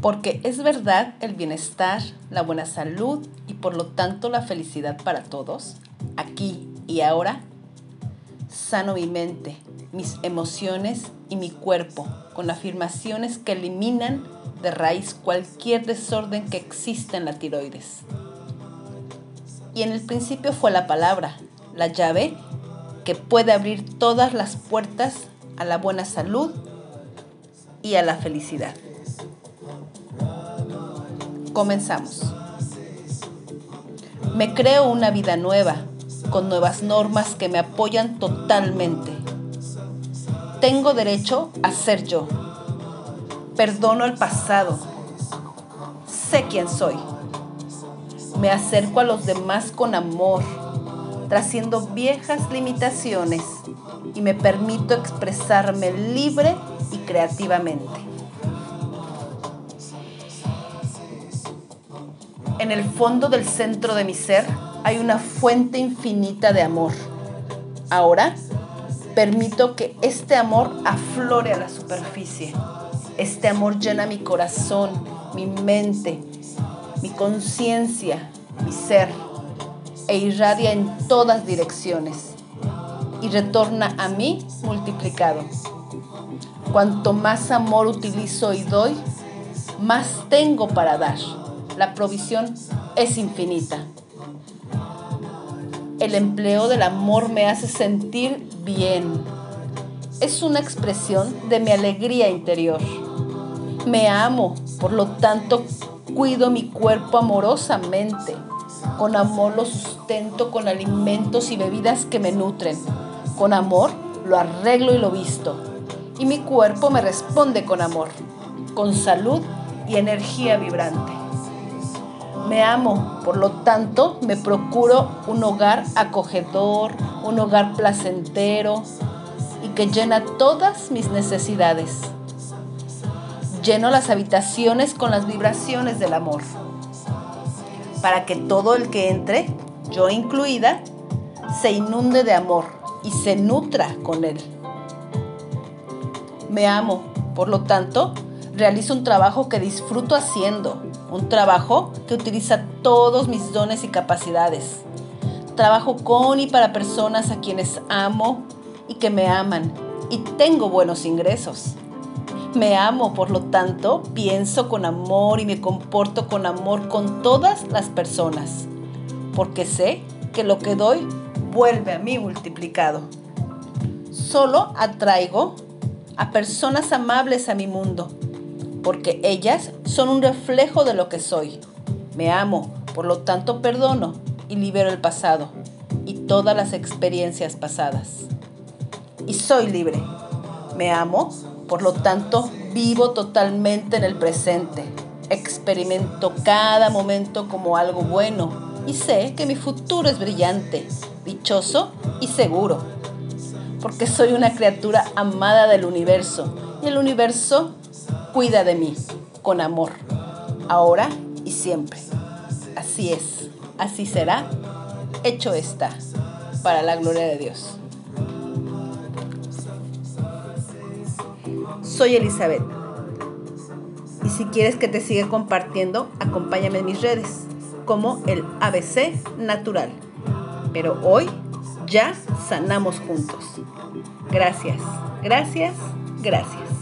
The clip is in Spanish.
porque es verdad el bienestar, la buena salud y por lo tanto la felicidad para todos, aquí y ahora. Sano mi mente, mis emociones y mi cuerpo con afirmaciones que eliminan de raíz cualquier desorden que exista en la tiroides. Y en el principio fue la palabra, la llave que puede abrir todas las puertas a la buena salud y a la felicidad. Comenzamos. Me creo una vida nueva, con nuevas normas que me apoyan totalmente. Tengo derecho a ser yo. Perdono el pasado. Sé quién soy. Me acerco a los demás con amor, trasciendo viejas limitaciones y me permito expresarme libre y creativamente. En el fondo del centro de mi ser hay una fuente infinita de amor. Ahora permito que este amor aflore a la superficie. Este amor llena mi corazón, mi mente, mi conciencia, mi ser e irradia en todas direcciones y retorna a mí multiplicado. Cuanto más amor utilizo y doy, más tengo para dar la provisión es infinita. El empleo del amor me hace sentir bien. Es una expresión de mi alegría interior. Me amo, por lo tanto cuido mi cuerpo amorosamente. Con amor lo sustento con alimentos y bebidas que me nutren. Con amor lo arreglo y lo visto. Y mi cuerpo me responde con amor, con salud y energía vibrante. Me amo, por lo tanto me procuro un hogar acogedor, un hogar placentero y que llena todas mis necesidades. Lleno las habitaciones con las vibraciones del amor, para que todo el que entre, yo incluida, se inunde de amor y se nutra con él. Me amo, por lo tanto, realizo un trabajo que disfruto haciendo, un trabajo que utiliza todos mis dones y capacidades. Trabajo con y para personas a quienes amo y que me aman y tengo buenos ingresos. Me amo, por lo tanto, pienso con amor y me comporto con amor con todas las personas, porque sé que lo que doy vuelve a mí multiplicado. Solo atraigo a personas amables a mi mundo porque ellas son un reflejo de lo que soy. Me amo, por lo tanto perdono y libero el pasado y todas las experiencias pasadas. Y soy libre. Me amo, por lo tanto vivo totalmente en el presente. Experimento cada momento como algo bueno y sé que mi futuro es brillante, dichoso y seguro. Porque soy una criatura amada del universo y el universo cuida de mí con amor, ahora y siempre. Así es, así será, hecho está, para la gloria de Dios. Soy Elizabeth. Y si quieres que te siga compartiendo, acompáñame en mis redes, como el ABC Natural. Pero hoy ya sanamos juntos. Gracias, gracias, gracias.